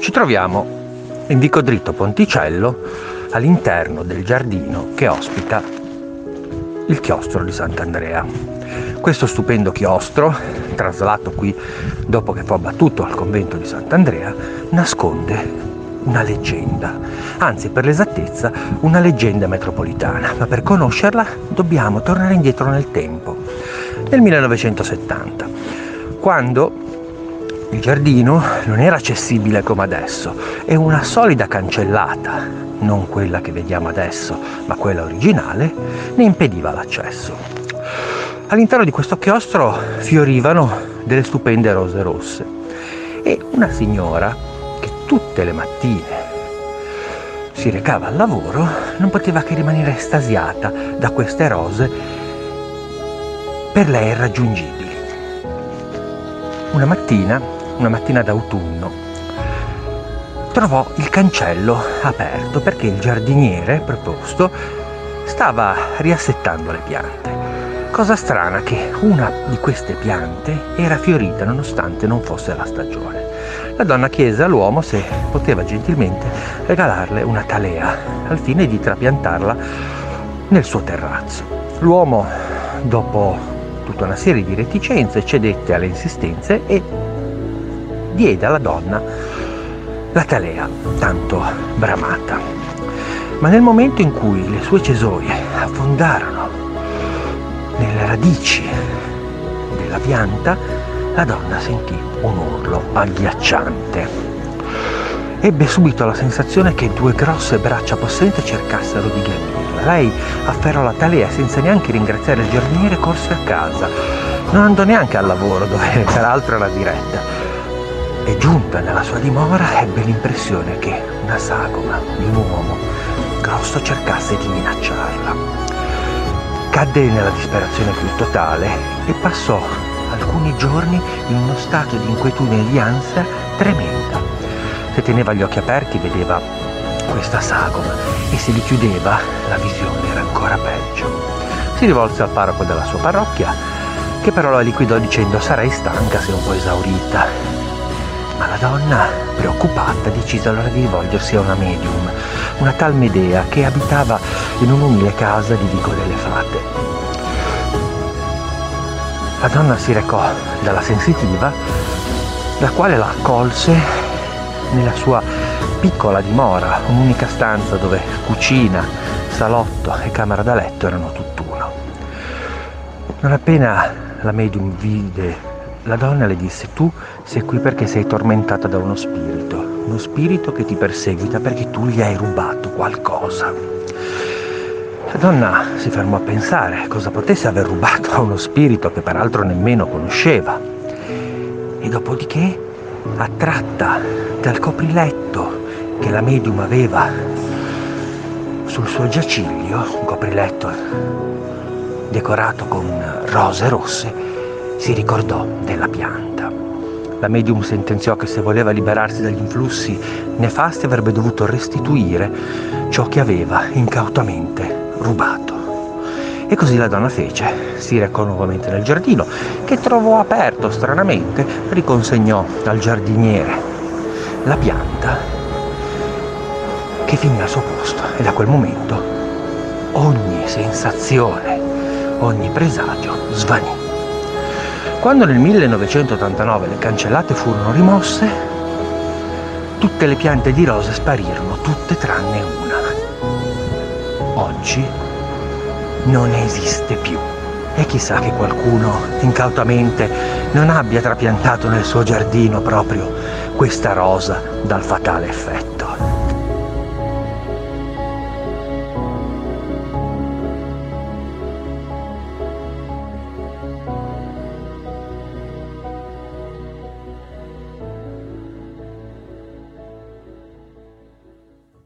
Ci troviamo in Vico Dritto Ponticello all'interno del giardino che ospita il chiostro di Sant'Andrea. Questo stupendo chiostro, traslato qui dopo che fu abbattuto al convento di Sant'Andrea, nasconde una leggenda, anzi per l'esattezza una leggenda metropolitana, ma per conoscerla dobbiamo tornare indietro nel tempo, nel 1970, quando il giardino non era accessibile come adesso e una solida cancellata, non quella che vediamo adesso, ma quella originale, ne impediva l'accesso. All'interno di questo chiostro fiorivano delle stupende rose rosse e una signora che tutte le mattine si recava al lavoro non poteva che rimanere estasiata da queste rose per lei irraggiungibili. Una mattina una mattina d'autunno, trovò il cancello aperto perché il giardiniere preposto stava riassettando le piante. Cosa strana che una di queste piante era fiorita nonostante non fosse la stagione. La donna chiese all'uomo se poteva gentilmente regalarle una talea al fine di trapiantarla nel suo terrazzo. L'uomo, dopo tutta una serie di reticenze, cedette alle insistenze e diede alla donna la talea, tanto bramata. Ma nel momento in cui le sue cesoie affondarono nelle radici della pianta, la donna sentì un urlo agghiacciante. Ebbe subito la sensazione che due grosse braccia possenti cercassero di ghermirla. Lei afferrò la talea senza neanche ringraziare il giardiniere e corse a casa. Non andò neanche al lavoro, dove peraltro era diretta e giunta nella sua dimora ebbe l'impressione che una sagoma di un uomo grosso cercasse di minacciarla. Cadde nella disperazione più totale e passò alcuni giorni in uno stato di inquietudine e di ansia tremenda. Se teneva gli occhi aperti vedeva questa sagoma e se li chiudeva la visione era ancora peggio. Si rivolse al parroco della sua parrocchia che però la liquidò dicendo sarai stanca, sei un po' esaurita ma la donna, preoccupata, decise allora di rivolgersi a una medium, una tal Medea che abitava in un'umile casa di Vico delle Fate. La donna si recò dalla sensitiva, la quale la accolse nella sua piccola dimora, un'unica stanza dove cucina, salotto e camera da letto erano tutt'uno. Non appena la medium vide la donna le disse, tu sei qui perché sei tormentata da uno spirito, uno spirito che ti perseguita perché tu gli hai rubato qualcosa. La donna si fermò a pensare cosa potesse aver rubato a uno spirito che peraltro nemmeno conosceva. E dopodiché, attratta dal copriletto che la medium aveva sul suo giaciglio, un copriletto decorato con rose rosse, si ricordò della pianta. La medium sentenziò che se voleva liberarsi dagli influssi nefasti avrebbe dovuto restituire ciò che aveva incautamente rubato. E così la donna fece, si recò nuovamente nel giardino, che trovò aperto stranamente, riconsegnò al giardiniere la pianta che finì al suo posto e da quel momento ogni sensazione, ogni presagio svanì. Quando nel 1989 le cancellate furono rimosse, tutte le piante di rose sparirono, tutte tranne una. Oggi non esiste più. E chissà che qualcuno incautamente non abbia trapiantato nel suo giardino proprio questa rosa dal fatale effetto.